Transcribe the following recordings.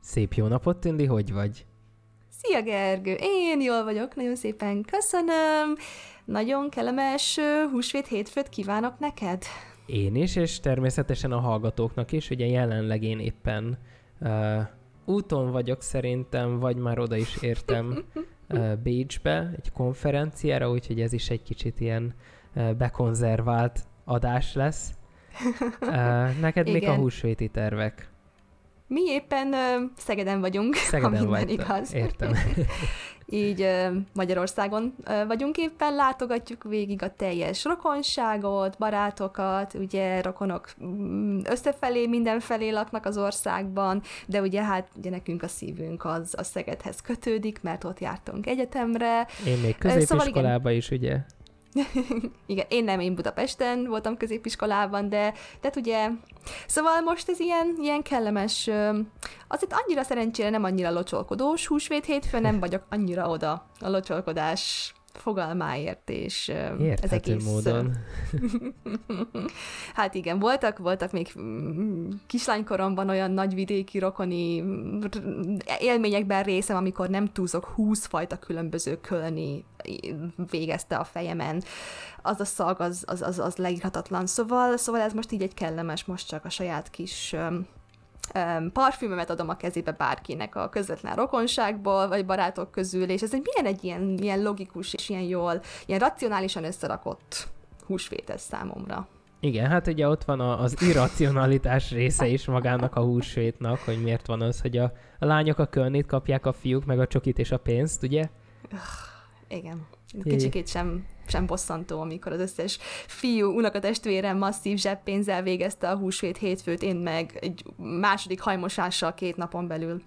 Szép jó napot, Tündi, hogy vagy? Szia Gergő, én jól vagyok, nagyon szépen köszönöm. Nagyon kellemes húsvét hétfőt kívánok neked. Én is, és természetesen a hallgatóknak is. Ugye jelenleg én éppen uh, úton vagyok szerintem, vagy már oda is értem uh, Bécsbe, egy konferenciára, úgyhogy ez is egy kicsit ilyen uh, bekonzervált adás lesz. Uh, neked mik a húsvéti tervek? Mi éppen uh, Szegeden vagyunk, Szegeden ha minden vagy, igaz. Értem. Így uh, Magyarországon uh, vagyunk éppen, látogatjuk végig a teljes rokonságot, barátokat, ugye rokonok mm, összefelé, mindenfelé laknak az országban, de ugye hát ugye nekünk a szívünk az a Szegedhez kötődik, mert ott jártunk egyetemre. Én még középiskolába szóval is, ugye? Igen, én nem, én Budapesten voltam középiskolában, de, de ugye, szóval most ez ilyen, ilyen kellemes, azért annyira szerencsére nem annyira locsolkodós húsvét hétfő, nem vagyok annyira oda a locsolkodás fogalmáért, és Érthető ez egész... módon. hát igen, voltak, voltak még kislánykoromban olyan nagyvidéki rokoni élményekben részem, amikor nem túlzok húsz fajta különböző kölni végezte a fejemen. Az a szag, az, az, az, az leírhatatlan. Szóval, szóval ez most így egy kellemes, most csak a saját kis parfümömet adom a kezébe bárkinek a közvetlen rokonságból, vagy barátok közül, és ez egy milyen egy ilyen, ilyen logikus és ilyen jól, ilyen racionálisan összerakott húsvét ez számomra. Igen, hát ugye ott van a, az irracionalitás része is magának a húsvétnak, hogy miért van az, hogy a, a lányok a kölnét kapják, a fiúk meg a csokit és a pénzt, ugye? Igen. Kicsikét sem, sem bosszantó, amikor az összes fiú, unokatestvérem masszív zseppénzzel végezte a húsvét hétfőt, én meg egy második hajmosással két napon belül.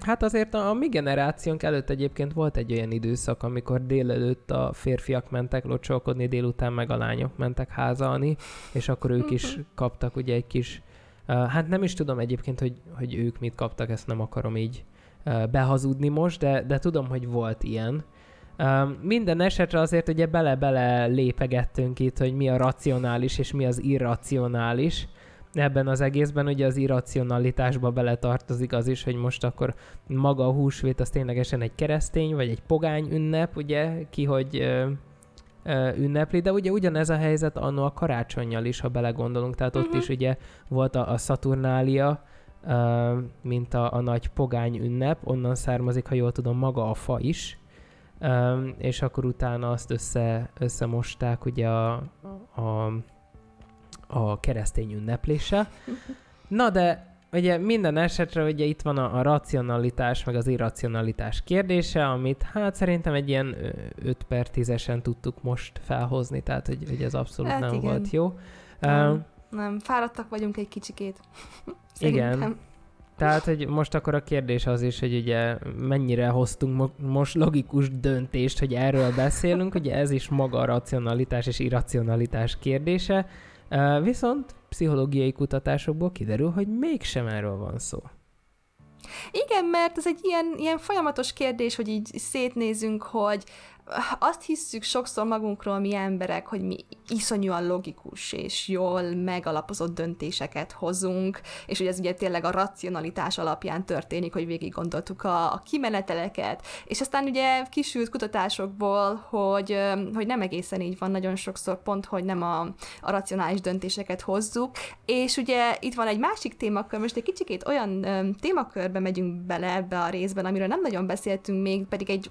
Hát azért a, a mi generációnk előtt egyébként volt egy olyan időszak, amikor délelőtt a férfiak mentek locsolkodni, délután meg a lányok mentek házalni, és akkor ők is kaptak ugye egy kis, hát nem is tudom egyébként, hogy, hogy ők mit kaptak, ezt nem akarom így behazudni most, de, de tudom, hogy volt ilyen, minden esetre azért ugye bele-bele lépegettünk itt, hogy mi a racionális és mi az irracionális. Ebben az egészben ugye az irracionalitásba beletartozik az is, hogy most akkor maga a húsvét az ténylegesen egy keresztény, vagy egy pogány ünnep, ugye, ki hogy ö, ö, ünnepli, de ugye ugyanez a helyzet annó a karácsonyjal is, ha belegondolunk, tehát uh-huh. ott mhm. is ugye volt a, a Saturnália, ö, mint a, a nagy pogány ünnep, onnan származik, ha jól tudom, maga a fa is, Um, és akkor utána azt össze, összemosták ugye a, a, a keresztény ünneplése. Na de ugye minden esetre ugye itt van a, a racionalitás, meg az irracionalitás kérdése, amit hát szerintem egy ilyen 5 per 10-esen tudtuk most felhozni, tehát hogy, hogy ez abszolút hát nem igen. volt jó. Nem, um, nem, fáradtak vagyunk egy kicsikét. igen, tehát, hogy most akkor a kérdés az is, hogy ugye mennyire hoztunk mo- most logikus döntést, hogy erről beszélünk, ugye ez is maga a racionalitás és irracionalitás kérdése, viszont pszichológiai kutatásokból kiderül, hogy mégsem erről van szó. Igen, mert ez egy ilyen, ilyen folyamatos kérdés, hogy így szétnézünk, hogy azt hisszük sokszor magunkról mi emberek, hogy mi iszonyúan logikus és jól megalapozott döntéseket hozunk, és hogy ez ugye tényleg a racionalitás alapján történik, hogy végig gondoltuk a, a kimeneteleket, és aztán ugye kisült kutatásokból, hogy, hogy nem egészen így van nagyon sokszor pont, hogy nem a, a racionális döntéseket hozzuk, és ugye itt van egy másik témakör, most egy kicsikét olyan témakörbe megyünk bele ebbe a részben, amiről nem nagyon beszéltünk még, pedig egy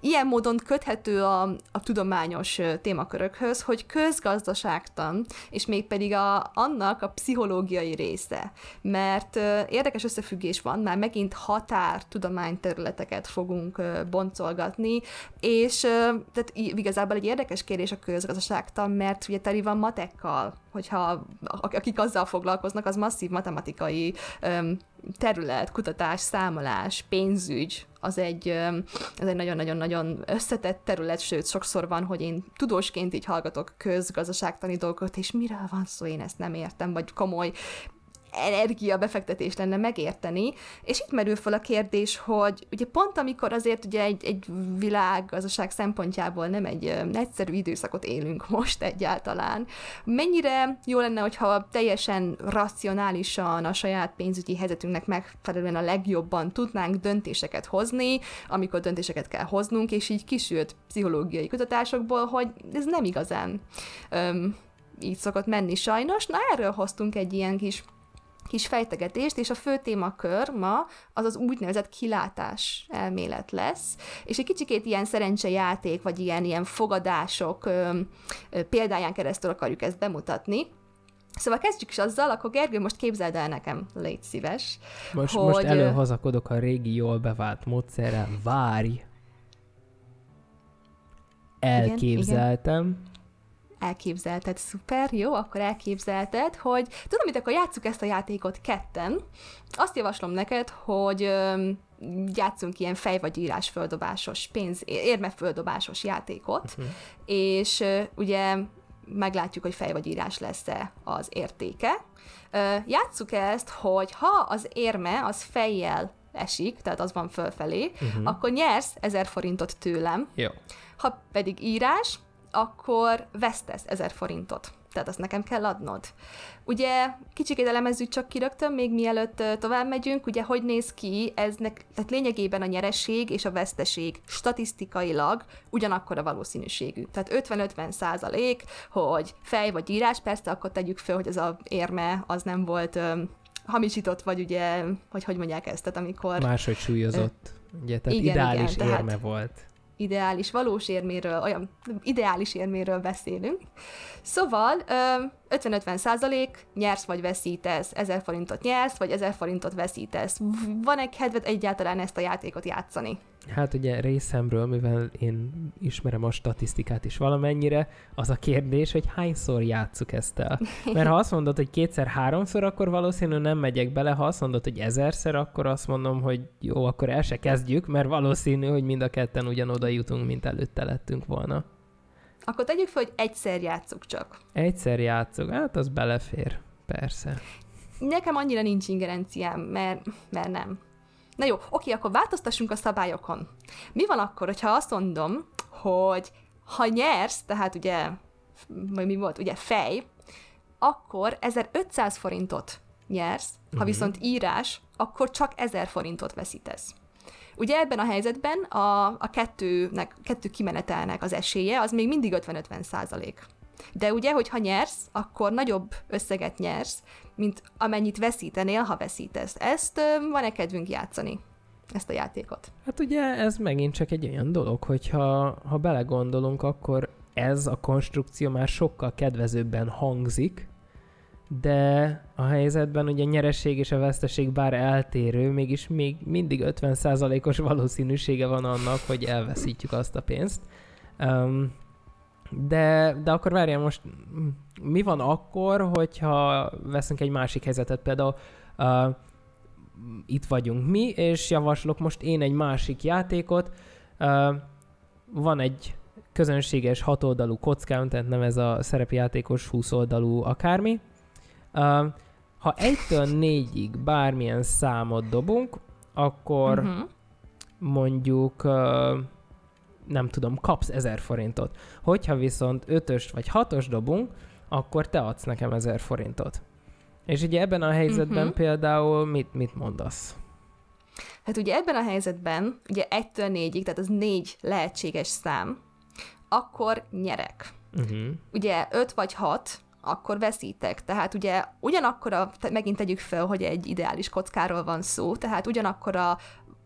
ilyen módon köthet köthető a, a tudományos témakörökhöz, hogy közgazdaságtan, és mégpedig a, annak a pszichológiai része. Mert érdekes összefüggés van, már megint határ tudományterületeket fogunk boncolgatni, és tehát igazából egy érdekes kérdés a közgazdaságtan, mert ugye teli van matekkal, hogyha akik azzal foglalkoznak, az masszív matematikai terület, kutatás, számolás, pénzügy, az egy, ez egy nagyon-nagyon-nagyon összetett terület, sőt, sokszor van, hogy én tudósként így hallgatok közgazdaságtani dolgokat, és miről van szó, én ezt nem értem, vagy komoly energia befektetés lenne megérteni, és itt merül fel a kérdés, hogy ugye pont amikor azért ugye egy, egy világgazdaság szempontjából nem egy egyszerű időszakot élünk most egyáltalán, mennyire jó lenne, hogyha teljesen racionálisan a saját pénzügyi helyzetünknek megfelelően a legjobban tudnánk döntéseket hozni, amikor döntéseket kell hoznunk, és így kisült pszichológiai kutatásokból, hogy ez nem igazán öm, így szokott menni sajnos. Na erről hoztunk egy ilyen kis kis fejtegetést, és a fő témakör ma az az úgynevezett kilátás elmélet lesz, és egy kicsikét ilyen szerencsejáték, vagy ilyen, ilyen fogadások ö, ö, példáján keresztül akarjuk ezt bemutatni. Szóval kezdjük is azzal, akkor Gergő, most képzeld el nekem, légy szíves. Most, hogy... most előhazakodok a régi jól bevált módszerrel, várj! Elképzeltem, igen, igen elképzelted, szuper, jó, akkor elképzelted, hogy tudom, mit akkor játsszuk ezt a játékot ketten. Azt javaslom neked, hogy játszunk ilyen fej vagy írás földobásos, pénz, érme földobásos játékot, uh-huh. és ugye meglátjuk, hogy fej vagy írás lesz-e az értéke. Játsszuk ezt, hogy ha az érme az fejjel esik, tehát az van fölfelé, uh-huh. akkor nyersz 1000 forintot tőlem. Jó. Ha pedig írás, akkor vesztesz ezer forintot. Tehát azt nekem kell adnod. Ugye kicsikét elemezzük csak ki rögtön, még mielőtt tovább megyünk, ugye hogy néz ki, eznek, tehát lényegében a nyereség és a veszteség statisztikailag ugyanakkor a valószínűségű. Tehát 50-50 százalék, hogy fej vagy írás, persze akkor tegyük föl, hogy ez a érme az nem volt öm, hamisított, vagy ugye, hogy hogy mondják ezt, tehát amikor... Máshogy súlyozott. Ö, ugye, tehát igen, ideális igen, érme tehát, volt ideális, valós érméről, olyan ideális érméről beszélünk. Szóval 50-50 százalék, nyersz vagy veszítesz, 1000 forintot nyersz, vagy 1000 forintot veszítesz. Van-e kedved egyáltalán ezt a játékot játszani? Hát ugye részemről, mivel én ismerem a statisztikát is valamennyire, az a kérdés, hogy hányszor játsszuk ezt el. Mert ha azt mondod, hogy kétszer-háromszor, akkor valószínűleg nem megyek bele, ha azt mondod, hogy ezerszer, akkor azt mondom, hogy jó, akkor el se kezdjük, mert valószínű, hogy mind a ketten ugyanoda jutunk, mint előtte lettünk volna. Akkor tegyük fel, hogy egyszer játszuk csak. Egyszer játszuk, hát az belefér, persze. Nekem annyira nincs ingerenciám, mert, mert nem. Na jó, oké, akkor változtassunk a szabályokon. Mi van akkor, hogyha azt mondom, hogy ha nyersz, tehát ugye, vagy mi volt, ugye fej, akkor 1500 forintot nyersz, ha uh-huh. viszont írás, akkor csak 1000 forintot veszítesz. Ugye ebben a helyzetben a, a kettőnek, kettő kimenetelnek az esélye az még mindig 50-50 százalék. De ugye, hogyha nyersz, akkor nagyobb összeget nyersz, mint amennyit veszítenél, ha veszítesz. Ezt van-e kedvünk játszani? ezt a játékot. Hát ugye ez megint csak egy olyan dolog, hogyha ha belegondolunk, akkor ez a konstrukció már sokkal kedvezőbben hangzik, de a helyzetben ugye a nyereség és a veszteség bár eltérő, mégis még mindig 50%-os valószínűsége van annak, hogy elveszítjük azt a pénzt. Um, de, de akkor várjál most, mi van akkor, hogyha veszünk egy másik helyzetet, például uh, itt vagyunk mi, és javaslok most én egy másik játékot. Uh, van egy közönséges hatoldalú kockám, tehát nem ez a szerepjátékos 20 oldalú akármi. Uh, ha egytől négyig bármilyen számot dobunk, akkor uh-huh. mondjuk uh, nem tudom, kapsz 1000 forintot. Hogyha viszont ötöst vagy hatos dobunk, akkor te adsz nekem 1000 forintot. És ugye ebben a helyzetben uh-huh. például mit, mit mondasz? Hát ugye ebben a helyzetben, ugye 1-től 4-ig, tehát az négy lehetséges szám, akkor nyerek. Uh-huh. Ugye 5 vagy 6, akkor veszítek. Tehát ugye ugyanakkor, a, megint tegyük fel, hogy egy ideális kockáról van szó, tehát ugyanakkor a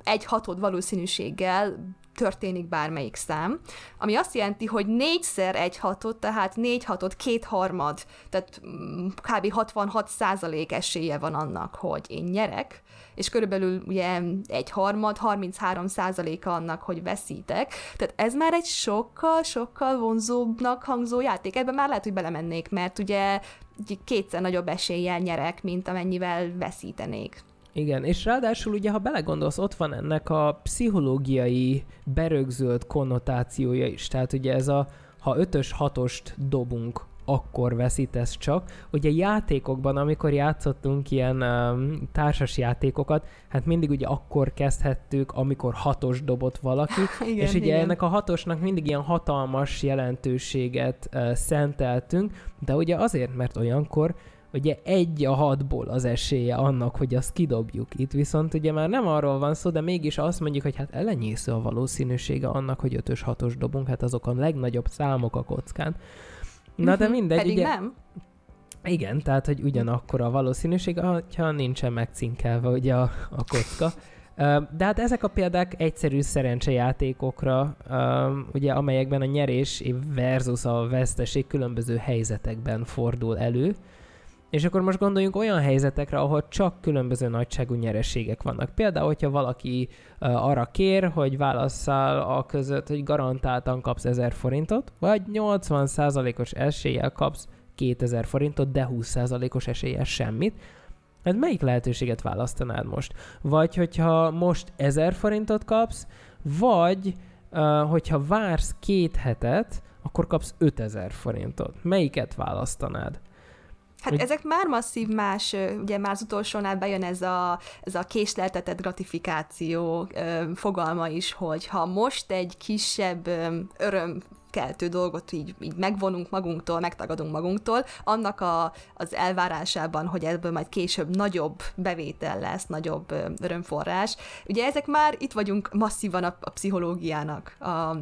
egy hatod valószínűséggel történik bármelyik szám, ami azt jelenti, hogy négyszer egy hatot, tehát négy hatot, két harmad, tehát mm, kb. 66 százalék esélye van annak, hogy én nyerek, és körülbelül ugye egy harmad, 33 százaléka annak, hogy veszítek. Tehát ez már egy sokkal-sokkal vonzóbbnak hangzó játék. Ebben már lehet, hogy belemennék, mert ugye kétszer nagyobb eséllyel nyerek, mint amennyivel veszítenék. Igen, és ráadásul ugye, ha belegondolsz, ott van ennek a pszichológiai berögzült konnotációja is. Tehát ugye ez a, ha ötös, hatost dobunk, akkor veszítesz csak. Ugye játékokban, amikor játszottunk ilyen um, társas játékokat, hát mindig ugye akkor kezdhettük, amikor hatos dobott valaki, igen, és ugye igen. ennek a hatosnak mindig ilyen hatalmas jelentőséget uh, szenteltünk, de ugye azért, mert olyankor ugye egy a hatból az esélye annak, hogy azt kidobjuk. Itt viszont ugye már nem arról van szó, de mégis azt mondjuk, hogy hát elenyésző a valószínűsége annak, hogy ötös, hatos dobunk, hát azok a legnagyobb számok a kockán. Na de mhm, mindegy, Pedig ugye... nem. Igen, tehát, hogy ugyanakkor a valószínűség, ha nincsen megcinkelve ugye a, a kocka. De hát ezek a példák egyszerű szerencsejátékokra, ugye, amelyekben a nyerés versus a veszteség különböző helyzetekben fordul elő. És akkor most gondoljunk olyan helyzetekre, ahol csak különböző nagyságú nyereségek vannak. Például, hogyha valaki uh, arra kér, hogy válasszál a között, hogy garantáltan kapsz 1000 forintot, vagy 80%-os eséllyel kapsz 2000 forintot, de 20%-os eséllyel semmit, Hát melyik lehetőséget választanád most? Vagy hogyha most 1000 forintot kapsz, vagy uh, hogyha vársz két hetet, akkor kapsz 5000 forintot. Melyiket választanád? Hát hogy... ezek már masszív más, ugye már az utolsónál bejön ez a, ez a késleltetett gratifikáció fogalma is, hogy ha most egy kisebb öröm keltő dolgot így, így megvonunk magunktól, megtagadunk magunktól, annak a, az elvárásában, hogy ebből majd később nagyobb bevétel lesz, nagyobb örömforrás. Ugye ezek már itt vagyunk masszívan a, a pszichológiának a,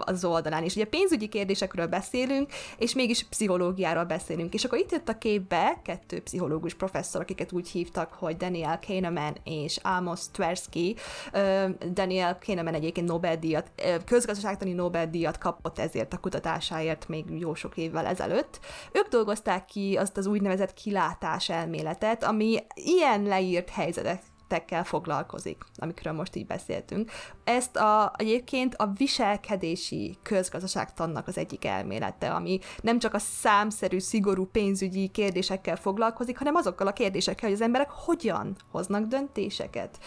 az oldalán. És ugye pénzügyi kérdésekről beszélünk, és mégis pszichológiáról beszélünk. És akkor itt jött a képbe kettő pszichológus professzor, akiket úgy hívtak, hogy Daniel Kahneman és Amos Tversky. Daniel Kahneman egyébként Nobel-díjat, közgazdaságtani Nobel-díjat kapott ezért a kutatásáért még jó sok évvel ezelőtt. Ők dolgozták ki azt az úgynevezett kilátás elméletet, ami ilyen leírt helyzetek tekkel foglalkozik, amikről most így beszéltünk. Ezt a, egyébként a viselkedési közgazdaságtannak az egyik elmélete, ami nem csak a számszerű, szigorú pénzügyi kérdésekkel foglalkozik, hanem azokkal a kérdésekkel, hogy az emberek hogyan hoznak döntéseket.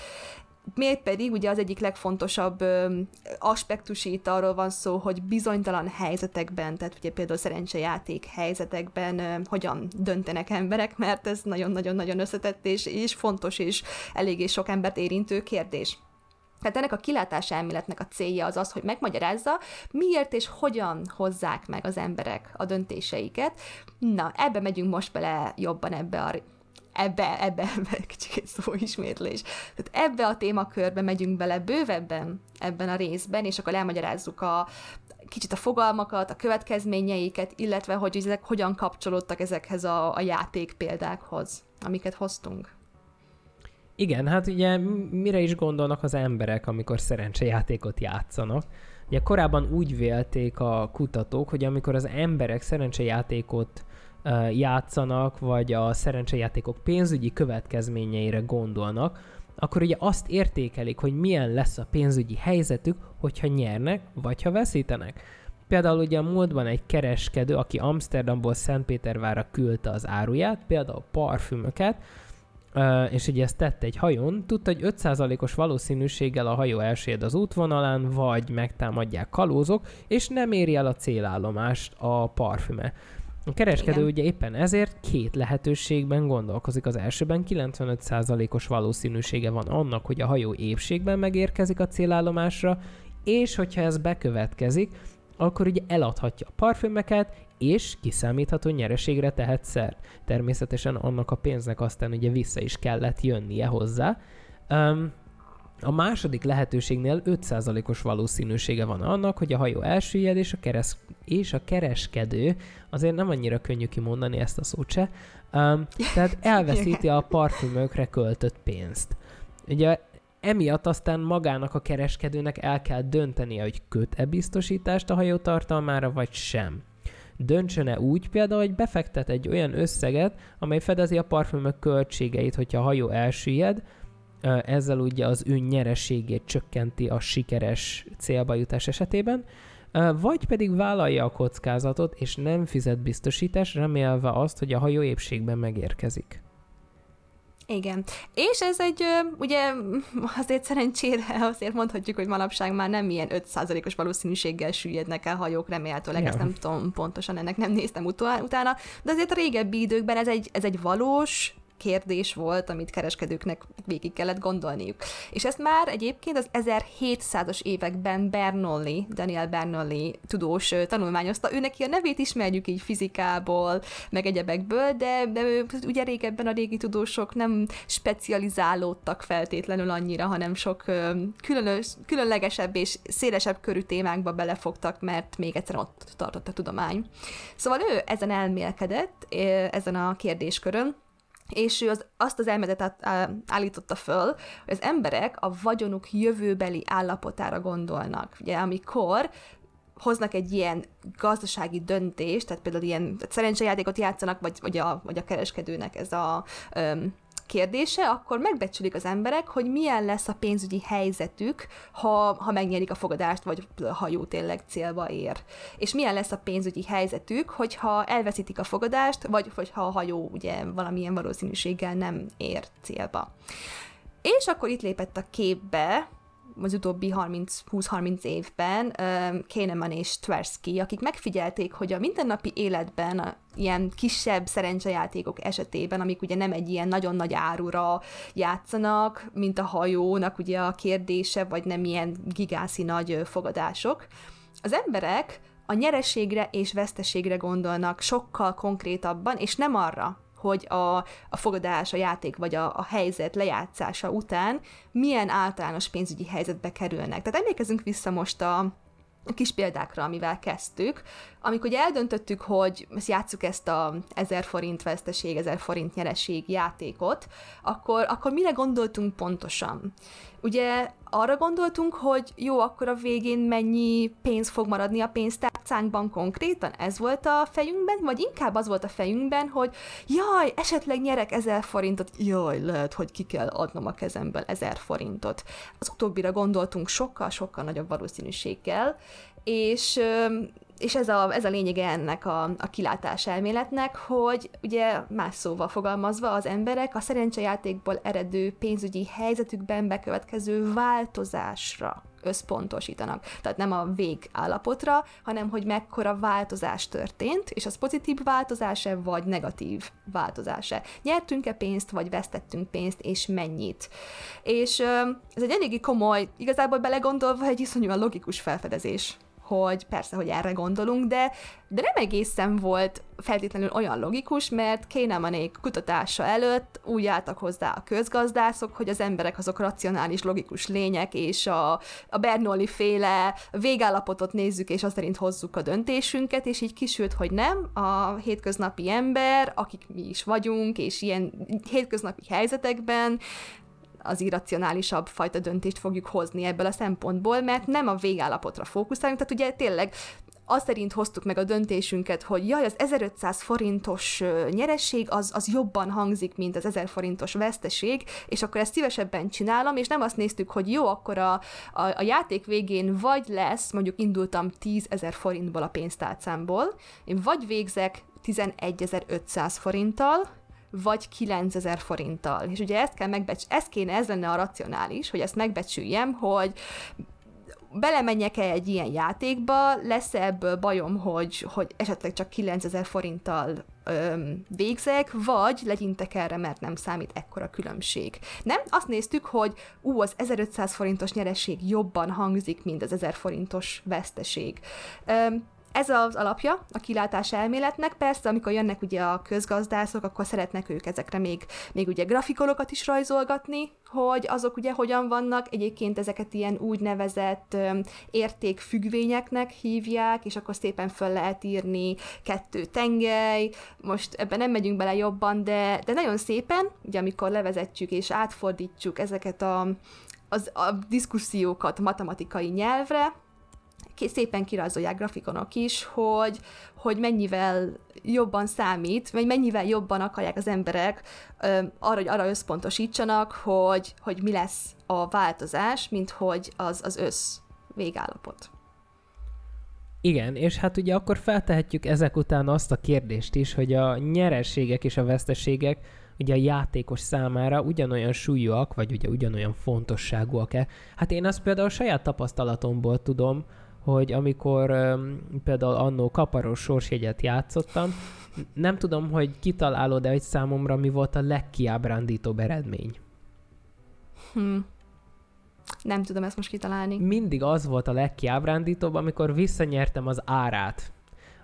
Miért pedig ugye az egyik legfontosabb ö, aspektus itt arról van szó, hogy bizonytalan helyzetekben, tehát ugye például szerencsejáték helyzetekben ö, hogyan döntenek emberek, mert ez nagyon-nagyon-nagyon összetett és, és fontos és eléggé sok embert érintő kérdés. Tehát ennek a kilátás elméletnek a célja az az, hogy megmagyarázza, miért és hogyan hozzák meg az emberek a döntéseiket. Na, ebbe megyünk most bele jobban ebbe a ebbe, ebbe, ebbe kicsit szó ismétlés. Tehát ebbe a témakörbe megyünk bele bővebben ebben a részben, és akkor elmagyarázzuk a, kicsit a fogalmakat, a következményeiket, illetve hogy ezek hogyan kapcsolódtak ezekhez a, a játék példákhoz, amiket hoztunk. Igen, hát ugye mire is gondolnak az emberek, amikor szerencsejátékot játszanak. Ugye korábban úgy vélték a kutatók, hogy amikor az emberek szerencsejátékot játszanak, vagy a szerencsejátékok pénzügyi következményeire gondolnak, akkor ugye azt értékelik, hogy milyen lesz a pénzügyi helyzetük, hogyha nyernek, vagy ha veszítenek. Például ugye a múltban egy kereskedő, aki Amsterdamból Szentpétervára küldte az áruját, például parfümöket, és ugye ezt tette egy hajón, tudta, hogy 5%-os valószínűséggel a hajó elsőjed az útvonalán, vagy megtámadják kalózok, és nem éri el a célállomást a parfüme. A kereskedő Igen. ugye éppen ezért két lehetőségben gondolkozik. Az elsőben 95%-os valószínűsége van annak, hogy a hajó épségben megérkezik a célállomásra, és hogyha ez bekövetkezik, akkor ugye eladhatja a parfümeket, és kiszámítható nyereségre tehet szert. Természetesen annak a pénznek aztán ugye vissza is kellett jönnie hozzá. Um, a második lehetőségnél 5%-os valószínűsége van annak, hogy a hajó elsüllyed, és a, keres- és a kereskedő, azért nem annyira könnyű kimondani ezt a szót se, um, tehát elveszíti a parfümökre költött pénzt. Ugye emiatt aztán magának a kereskedőnek el kell döntenie, hogy köt-e biztosítást a hajó tartalmára, vagy sem. Döntsön-e úgy például, hogy befektet egy olyan összeget, amely fedezi a parfümök költségeit, hogyha a hajó elsüllyed, ezzel ugye az ő nyereségét csökkenti a sikeres célba jutás esetében, vagy pedig vállalja a kockázatot, és nem fizet biztosítás, remélve azt, hogy a hajó épségben megérkezik. Igen. És ez egy, ugye azért szerencsére azért mondhatjuk, hogy manapság már nem ilyen 5%-os valószínűséggel süllyednek el hajók, remélhetőleg, ja. ezt nem tudom pontosan, ennek nem néztem utána, de azért a régebbi időkben ez egy, ez egy valós, kérdés volt, amit kereskedőknek végig kellett gondolniuk. És ezt már egyébként az 1700-as években Bernoulli, Daniel Bernoulli tudós tanulmányozta. Ő neki a nevét ismerjük így fizikából, meg egyebekből, de, de ugye régebben a régi tudósok nem specializálódtak feltétlenül annyira, hanem sok különös, különlegesebb és szélesebb körű témákba belefogtak, mert még egyszer ott tartott a tudomány. Szóval ő ezen elmélkedett, ezen a kérdéskörön, és ő az, azt az elméletet állította föl, hogy az emberek a vagyonuk jövőbeli állapotára gondolnak. Ugye, amikor hoznak egy ilyen gazdasági döntést, tehát például ilyen szerencsejátékot játszanak, vagy, vagy, a, vagy a kereskedőnek ez a um, kérdése, akkor megbecsülik az emberek, hogy milyen lesz a pénzügyi helyzetük, ha, ha megnyerik a fogadást, vagy ha jó tényleg célba ér. És milyen lesz a pénzügyi helyzetük, hogyha elveszítik a fogadást, vagy hogyha a hajó ugye valamilyen valószínűséggel nem ér célba. És akkor itt lépett a képbe az utóbbi 20-30 évben Kahneman és Tversky, akik megfigyelték, hogy a mindennapi életben a ilyen kisebb szerencsejátékok esetében, amik ugye nem egy ilyen nagyon nagy árura játszanak, mint a hajónak ugye a kérdése, vagy nem ilyen gigászi nagy fogadások, az emberek a nyereségre és veszteségre gondolnak sokkal konkrétabban, és nem arra, hogy a, a fogadás, a játék vagy a, a helyzet lejátszása után milyen általános pénzügyi helyzetbe kerülnek. Tehát emlékezünk vissza most a, kis példákra, amivel kezdtük, amikor ugye eldöntöttük, hogy játsszuk ezt a 1000 forint veszteség, 1000 forint nyereség játékot, akkor, akkor mire gondoltunk pontosan? Ugye arra gondoltunk, hogy jó, akkor a végén mennyi pénz fog maradni a pénztárcánkban konkrétan? Ez volt a fejünkben? Vagy inkább az volt a fejünkben, hogy jaj, esetleg nyerek 1000 forintot, jaj, lehet, hogy ki kell adnom a kezemből 1000 forintot. Az utóbbira gondoltunk sokkal-sokkal nagyobb valószínűséggel, és és ez a, ez a lényege ennek a, a kilátás elméletnek, hogy ugye más szóval fogalmazva az emberek a szerencsejátékból eredő pénzügyi helyzetükben bekövetkező változásra összpontosítanak. Tehát nem a végállapotra, hanem hogy mekkora változás történt, és az pozitív változása, vagy negatív változása. Nyertünk-e pénzt, vagy vesztettünk pénzt, és mennyit. És ez egy eléggé komoly, igazából belegondolva egy iszonyúan logikus felfedezés hogy persze, hogy erre gondolunk, de, de nem egészen volt feltétlenül olyan logikus, mert Kénemanék kutatása előtt úgy álltak hozzá a közgazdászok, hogy az emberek azok racionális, logikus lények, és a, a Bernoulli féle végállapotot nézzük, és azt szerint hozzuk a döntésünket, és így kisült, hogy nem, a hétköznapi ember, akik mi is vagyunk, és ilyen hétköznapi helyzetekben az irracionálisabb fajta döntést fogjuk hozni ebből a szempontból, mert nem a végállapotra fókuszálunk, tehát ugye tényleg azt szerint hoztuk meg a döntésünket, hogy jaj, az 1500 forintos nyeresség az, az jobban hangzik, mint az 1000 forintos veszteség, és akkor ezt szívesebben csinálom, és nem azt néztük, hogy jó, akkor a, a, a játék végén vagy lesz, mondjuk indultam 10 ezer forintból a pénztárcámból, én vagy végzek 11.500 forinttal, vagy 9000 forinttal. És ugye ezt kell megbecs, ez kéne, ez lenne a racionális, hogy ezt megbecsüljem, hogy belemenjek-e egy ilyen játékba, lesz-e ebből bajom, hogy, hogy esetleg csak 9000 forinttal öm, végzek, vagy legyintek erre, mert nem számít ekkora különbség. Nem? Azt néztük, hogy ú, az 1500 forintos nyereség jobban hangzik, mint az 1000 forintos veszteség. Öm, ez az alapja a kilátás elméletnek. Persze, amikor jönnek ugye a közgazdászok, akkor szeretnek ők ezekre még, még ugye grafikonokat is rajzolgatni, hogy azok ugye hogyan vannak. Egyébként ezeket ilyen úgynevezett értékfüggvényeknek hívják, és akkor szépen föl lehet írni kettő tengely. Most ebben nem megyünk bele jobban, de, de nagyon szépen, ugye amikor levezetjük és átfordítjuk ezeket a, az, a diszkusziókat matematikai nyelvre, szépen kirajzolják grafikonok is, hogy, hogy mennyivel jobban számít, vagy mennyivel jobban akarják az emberek ö, arra, hogy arra összpontosítsanak, hogy, hogy mi lesz a változás, mint hogy az, az össz végállapot. Igen, és hát ugye akkor feltehetjük ezek után azt a kérdést is, hogy a nyerességek és a veszteségek ugye a játékos számára ugyanolyan súlyúak, vagy ugye ugyanolyan fontosságúak-e. Hát én azt például a saját tapasztalatomból tudom, hogy amikor um, például annó kaparos sorsjegyet játszottam, nem tudom, hogy kitalálod de hogy számomra mi volt a legkiábrándítóbb eredmény. Hm. Nem tudom ezt most kitalálni. Mindig az volt a legkiábrándítóbb, amikor visszanyertem az árát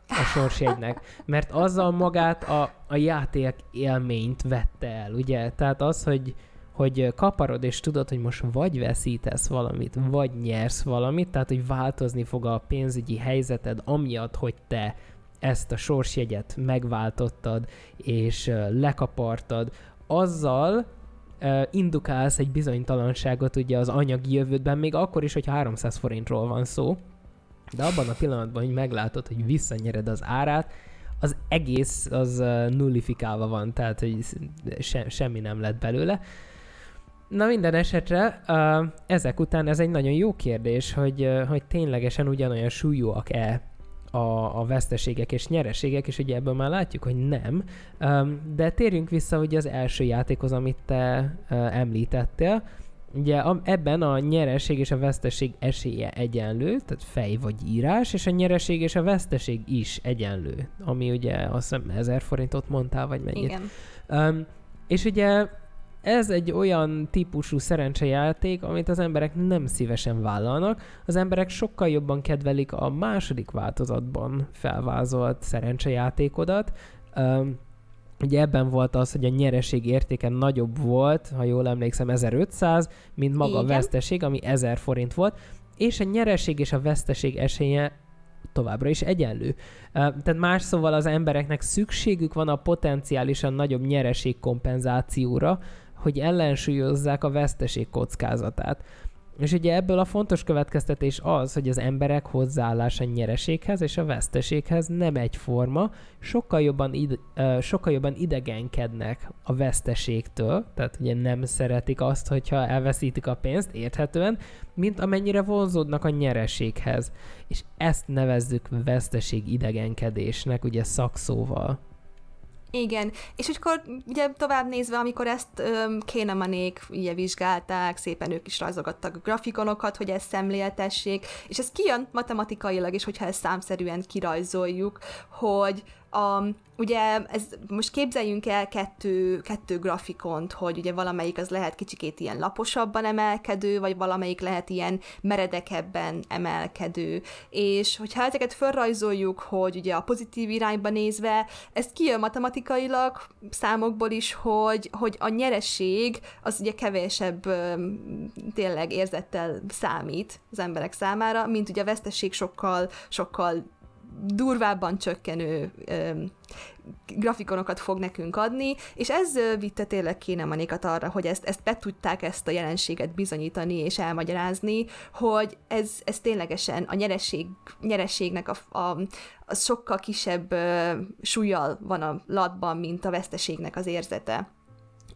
a sorsjegynek, mert azzal magát a, a játék élményt vette el, ugye? Tehát az, hogy, hogy kaparod, és tudod, hogy most vagy veszítesz valamit, vagy nyersz valamit, tehát hogy változni fog a pénzügyi helyzeted, amiatt, hogy te ezt a sorsjegyet megváltottad, és lekapartad, azzal indukálsz egy bizonytalanságot ugye az anyagi jövődben, még akkor is, hogyha 300 forintról van szó, de abban a pillanatban, hogy meglátod, hogy visszanyered az árát, az egész az nullifikálva van, tehát hogy se, semmi nem lett belőle. Na minden esetre uh, ezek után ez egy nagyon jó kérdés, hogy, uh, hogy ténylegesen ugyanolyan súlyúak-e a, a veszteségek és nyereségek, és ugye ebből már látjuk, hogy nem. Um, de térjünk vissza ugye az első játékhoz, amit te uh, említettél. Ugye a, ebben a nyereség és a veszteség esélye egyenlő, tehát fej vagy írás, és a nyereség és a veszteség is egyenlő, ami ugye azt hiszem 1000 forintot mondtál, vagy mennyit. Igen. Um, és ugye ez egy olyan típusú szerencsejáték, amit az emberek nem szívesen vállalnak. Az emberek sokkal jobban kedvelik a második változatban felvázolt szerencsejátékodat. Um, Ugye ebben volt az, hogy a nyereség értéke nagyobb volt, ha jól emlékszem, 1500, mint maga Igen. a veszteség, ami 1000 forint volt, és a nyereség és a veszteség esélye továbbra is egyenlő. Tehát más szóval az embereknek szükségük van a potenciálisan nagyobb nyereség kompenzációra, hogy ellensúlyozzák a veszteség kockázatát. És ugye ebből a fontos következtetés az, hogy az emberek hozzáállása nyereséghez és a veszteséghez nem egyforma, sokkal jobban, uh, sokkal jobban idegenkednek a veszteségtől, tehát ugye nem szeretik azt, hogyha elveszítik a pénzt, érthetően, mint amennyire vonzódnak a nyereséghez. És ezt nevezzük veszteség idegenkedésnek, ugye szakszóval. Igen, és akkor ugye tovább nézve, amikor ezt um, Kénemanék ugye vizsgálták, szépen ők is rajzogattak grafikonokat, hogy ezt szemléltessék, és ez kijön matematikailag is, hogyha ezt számszerűen kirajzoljuk, hogy a, ugye ez, most képzeljünk el kettő, kettő grafikont, hogy ugye valamelyik az lehet kicsikét ilyen laposabban emelkedő, vagy valamelyik lehet ilyen meredekebben emelkedő. És hogyha ezeket felrajzoljuk, hogy ugye a pozitív irányba nézve, ezt kijön matematikailag számokból is, hogy, hogy a nyereség az ugye kevésebb tényleg érzettel számít az emberek számára, mint ugye a veszteség sokkal, sokkal durvábban csökkenő ö, grafikonokat fog nekünk adni, és ez vitte tényleg Kénemanékat arra, hogy ezt, ezt be tudták ezt a jelenséget bizonyítani és elmagyarázni, hogy ez, ez ténylegesen a nyereség, nyerességnek a, a, a sokkal kisebb ö, súlyjal van a latban, mint a veszteségnek az érzete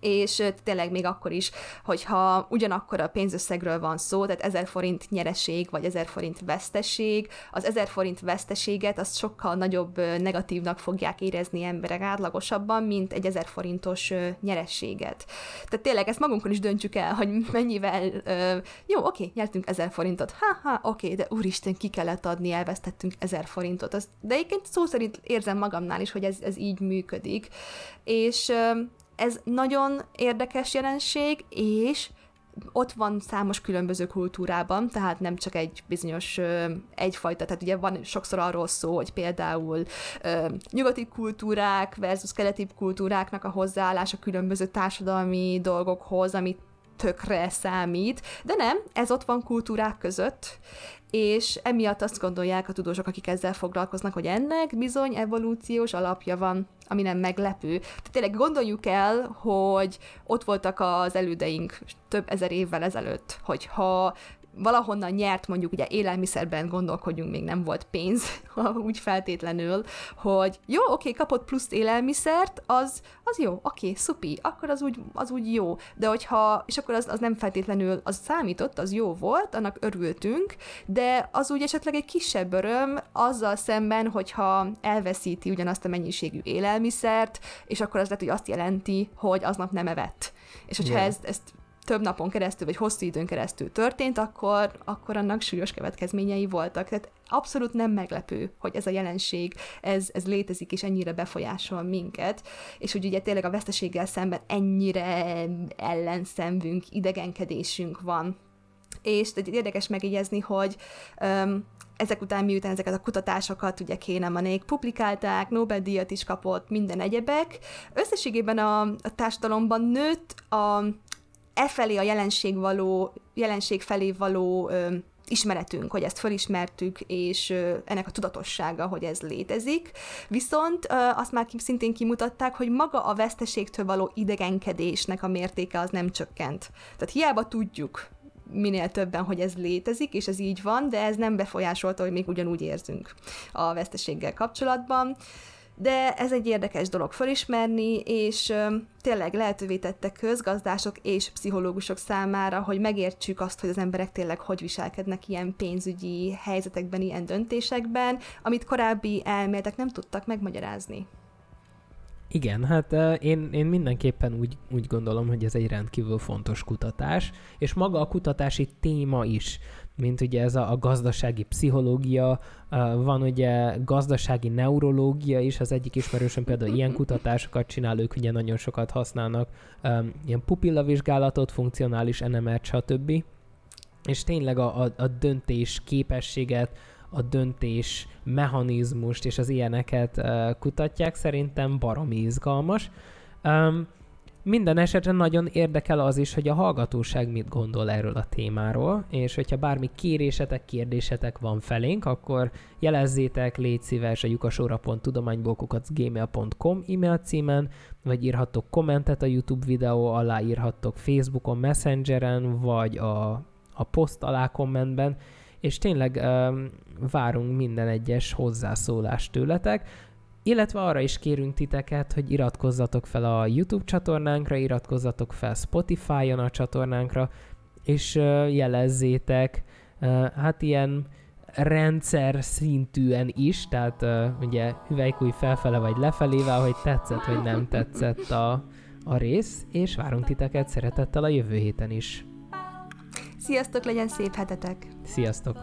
és tényleg még akkor is, hogyha ugyanakkor a pénzösszegről van szó, tehát 1000 forint nyereség, vagy 1000 forint veszteség, az 1000 forint veszteséget azt sokkal nagyobb negatívnak fogják érezni emberek átlagosabban, mint egy 1000 forintos nyerességet. Tehát tényleg ezt magunkon is döntjük el, hogy mennyivel, jó, oké, nyertünk 1000 forintot, ha-ha, oké, de úristen, ki kellett adni, elvesztettünk 1000 forintot. Az, de egyébként szó szerint érzem magamnál is, hogy ez, ez így működik. És ez nagyon érdekes jelenség, és ott van számos különböző kultúrában, tehát nem csak egy bizonyos ö, egyfajta, tehát ugye van sokszor arról szó, hogy például ö, nyugati kultúrák versus keleti kultúráknak a hozzáállása különböző társadalmi dolgokhoz, amit tökre számít, de nem, ez ott van kultúrák között, és emiatt azt gondolják a tudósok, akik ezzel foglalkoznak, hogy ennek bizony evolúciós alapja van, ami nem meglepő. Tehát tényleg gondoljuk el, hogy ott voltak az elődeink több ezer évvel ezelőtt, hogyha valahonnan nyert mondjuk ugye élelmiszerben gondolkodjunk, még nem volt pénz, úgy feltétlenül, hogy jó, oké, kapott plusz élelmiszert, az, az jó, oké, szupi, akkor az úgy, az úgy jó, de hogyha, és akkor az, az nem feltétlenül, az számított, az jó volt, annak örültünk, de az úgy esetleg egy kisebb öröm azzal szemben, hogyha elveszíti ugyanazt a mennyiségű élelmiszert, és akkor az lehet, hogy azt jelenti, hogy aznap nem evett. És hogyha yeah. ezt, ezt több napon keresztül, vagy hosszú időn keresztül történt, akkor, akkor annak súlyos következményei voltak. Tehát abszolút nem meglepő, hogy ez a jelenség, ez, ez létezik, és ennyire befolyásol minket, és hogy ugye tényleg a veszteséggel szemben ennyire ellenszenvünk, idegenkedésünk van. És érdekes megjegyezni, hogy um, ezek után, miután ezeket a kutatásokat ugye Kénemanék publikálták, Nobel-díjat is kapott, minden egyebek, összességében a, a társadalomban nőtt a e felé a jelenség, való, jelenség felé való ö, ismeretünk, hogy ezt felismertük, és ö, ennek a tudatossága, hogy ez létezik. Viszont ö, azt már szintén kimutatták, hogy maga a veszteségtől való idegenkedésnek a mértéke az nem csökkent. Tehát hiába tudjuk, minél többen, hogy ez létezik, és ez így van, de ez nem befolyásolta, hogy még ugyanúgy érzünk a veszteséggel kapcsolatban de ez egy érdekes dolog felismerni, és tényleg lehetővé tette közgazdások és pszichológusok számára, hogy megértsük azt, hogy az emberek tényleg hogy viselkednek ilyen pénzügyi helyzetekben, ilyen döntésekben, amit korábbi elméletek nem tudtak megmagyarázni. Igen, hát én, én mindenképpen úgy, úgy gondolom, hogy ez egy rendkívül fontos kutatás, és maga a kutatási téma is mint ugye ez a, a gazdasági pszichológia, van ugye gazdasági neurológia is, az egyik ismerősöm például ilyen kutatásokat csinál, ők ugye nagyon sokat használnak, ilyen pupillavizsgálatot, funkcionális NMR, stb. És tényleg a, a, a döntés képességet, a döntés mechanizmust és az ilyeneket kutatják, szerintem baromi izgalmas. Um, minden esetre nagyon érdekel az is, hogy a hallgatóság mit gondol erről a témáról, és hogyha bármi kérésetek, kérdésetek van felénk, akkor jelezzétek, légy szíves a lyukasóra.tudománybókukat.gmail.com e-mail címen, vagy írhattok kommentet a YouTube videó alá, írhattok Facebookon, Messengeren, vagy a, a poszt alá kommentben, és tényleg um, várunk minden egyes hozzászólást tőletek illetve arra is kérünk titeket, hogy iratkozzatok fel a YouTube csatornánkra, iratkozzatok fel Spotify-on a csatornánkra, és jelezzétek, hát ilyen rendszer szintűen is, tehát uh, ugye hüvelykúj felfele vagy lefelével, hogy tetszett vagy nem tetszett a, a rész, és várunk titeket szeretettel a jövő héten is. Sziasztok, legyen szép hetetek! Sziasztok!